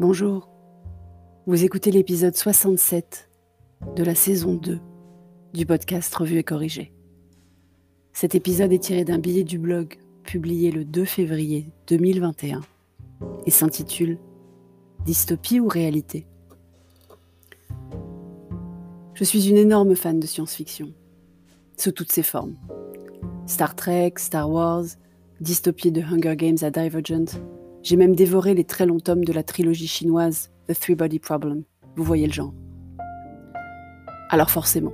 Bonjour, vous écoutez l'épisode 67 de la saison 2 du podcast Revue et Corrigé. Cet épisode est tiré d'un billet du blog publié le 2 février 2021 et s'intitule Dystopie ou réalité? Je suis une énorme fan de science-fiction, sous toutes ses formes. Star Trek, Star Wars, dystopie de Hunger Games à Divergent, j'ai même dévoré les très longs tomes de la trilogie chinoise The Three Body Problem. Vous voyez le genre. Alors forcément,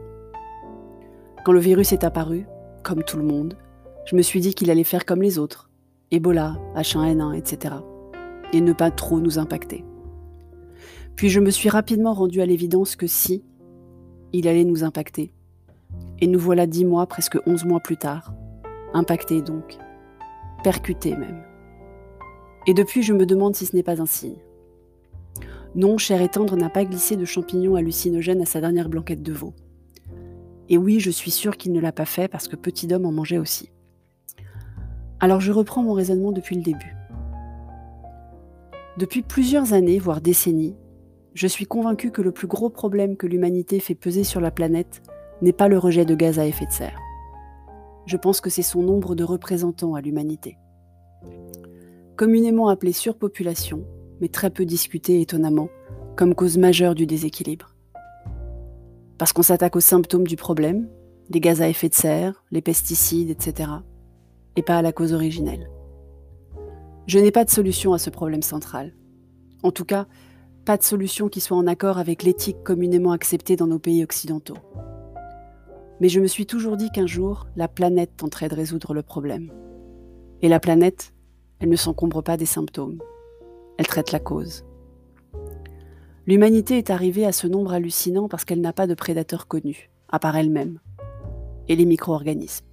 quand le virus est apparu, comme tout le monde, je me suis dit qu'il allait faire comme les autres, Ebola, H1N1, etc., et ne pas trop nous impacter. Puis je me suis rapidement rendu à l'évidence que si, il allait nous impacter. Et nous voilà dix mois, presque onze mois plus tard, impactés donc, percutés même. Et depuis, je me demande si ce n'est pas un signe. Non, cher et tendre n'a pas glissé de champignons hallucinogènes à sa dernière blanquette de veau. Et oui, je suis sûre qu'il ne l'a pas fait parce que Petit Homme en mangeait aussi. Alors je reprends mon raisonnement depuis le début. Depuis plusieurs années, voire décennies, je suis convaincue que le plus gros problème que l'humanité fait peser sur la planète n'est pas le rejet de gaz à effet de serre. Je pense que c'est son nombre de représentants à l'humanité communément appelée surpopulation, mais très peu discutée étonnamment, comme cause majeure du déséquilibre. Parce qu'on s'attaque aux symptômes du problème, les gaz à effet de serre, les pesticides, etc., et pas à la cause originelle. Je n'ai pas de solution à ce problème central. En tout cas, pas de solution qui soit en accord avec l'éthique communément acceptée dans nos pays occidentaux. Mais je me suis toujours dit qu'un jour, la planète tenterait de résoudre le problème. Et la planète, elle ne s'encombre pas des symptômes. Elle traite la cause. L'humanité est arrivée à ce nombre hallucinant parce qu'elle n'a pas de prédateurs connus, à part elle-même, et les micro-organismes,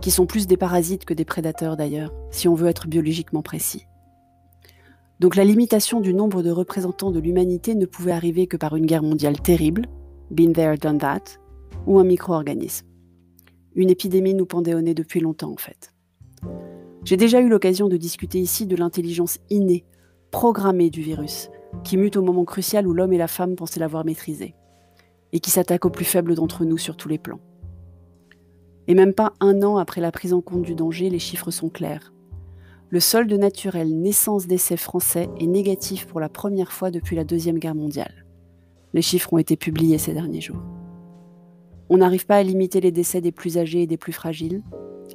qui sont plus des parasites que des prédateurs d'ailleurs, si on veut être biologiquement précis. Donc la limitation du nombre de représentants de l'humanité ne pouvait arriver que par une guerre mondiale terrible, been there, done that, ou un micro-organisme. Une épidémie nous pendait au nez depuis longtemps en fait. J'ai déjà eu l'occasion de discuter ici de l'intelligence innée, programmée du virus, qui mute au moment crucial où l'homme et la femme pensaient l'avoir maîtrisé, et qui s'attaque aux plus faibles d'entre nous sur tous les plans. Et même pas un an après la prise en compte du danger, les chiffres sont clairs. Le solde naturel naissance d'essais français est négatif pour la première fois depuis la Deuxième Guerre mondiale. Les chiffres ont été publiés ces derniers jours. On n'arrive pas à limiter les décès des plus âgés et des plus fragiles,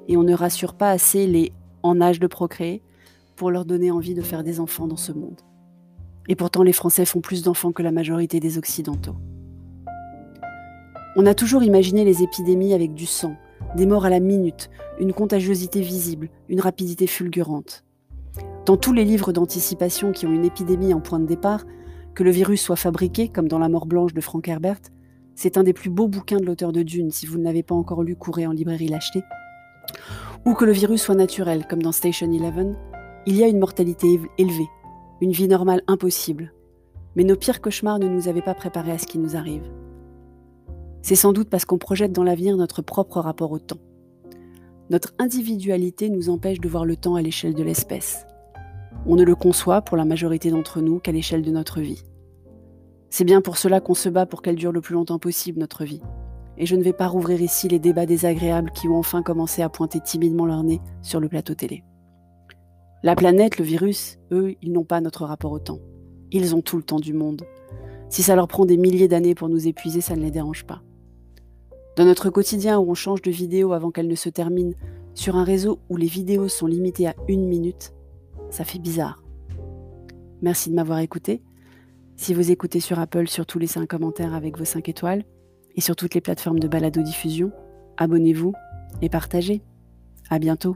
et on ne rassure pas assez les en âge de procréer pour leur donner envie de faire des enfants dans ce monde. Et pourtant, les Français font plus d'enfants que la majorité des Occidentaux. On a toujours imaginé les épidémies avec du sang, des morts à la minute, une contagiosité visible, une rapidité fulgurante. Dans tous les livres d'anticipation qui ont une épidémie en point de départ, que le virus soit fabriqué, comme dans La mort blanche de Frank Herbert, c'est un des plus beaux bouquins de l'auteur de Dune. Si vous ne l'avez pas encore lu, courez en librairie l'acheter ou que le virus soit naturel, comme dans Station Eleven, il y a une mortalité élevée, une vie normale impossible. Mais nos pires cauchemars ne nous avaient pas préparés à ce qui nous arrive. C'est sans doute parce qu'on projette dans l'avenir notre propre rapport au temps. Notre individualité nous empêche de voir le temps à l'échelle de l'espèce. On ne le conçoit, pour la majorité d'entre nous, qu'à l'échelle de notre vie. C'est bien pour cela qu'on se bat pour qu'elle dure le plus longtemps possible, notre vie et je ne vais pas rouvrir ici les débats désagréables qui ont enfin commencé à pointer timidement leur nez sur le plateau télé. La planète, le virus, eux, ils n'ont pas notre rapport au temps. Ils ont tout le temps du monde. Si ça leur prend des milliers d'années pour nous épuiser, ça ne les dérange pas. Dans notre quotidien où on change de vidéo avant qu'elle ne se termine, sur un réseau où les vidéos sont limitées à une minute, ça fait bizarre. Merci de m'avoir écouté. Si vous écoutez sur Apple, surtout laissez un commentaire avec vos 5 étoiles et sur toutes les plateformes de balado-diffusion. Abonnez-vous et partagez. À bientôt.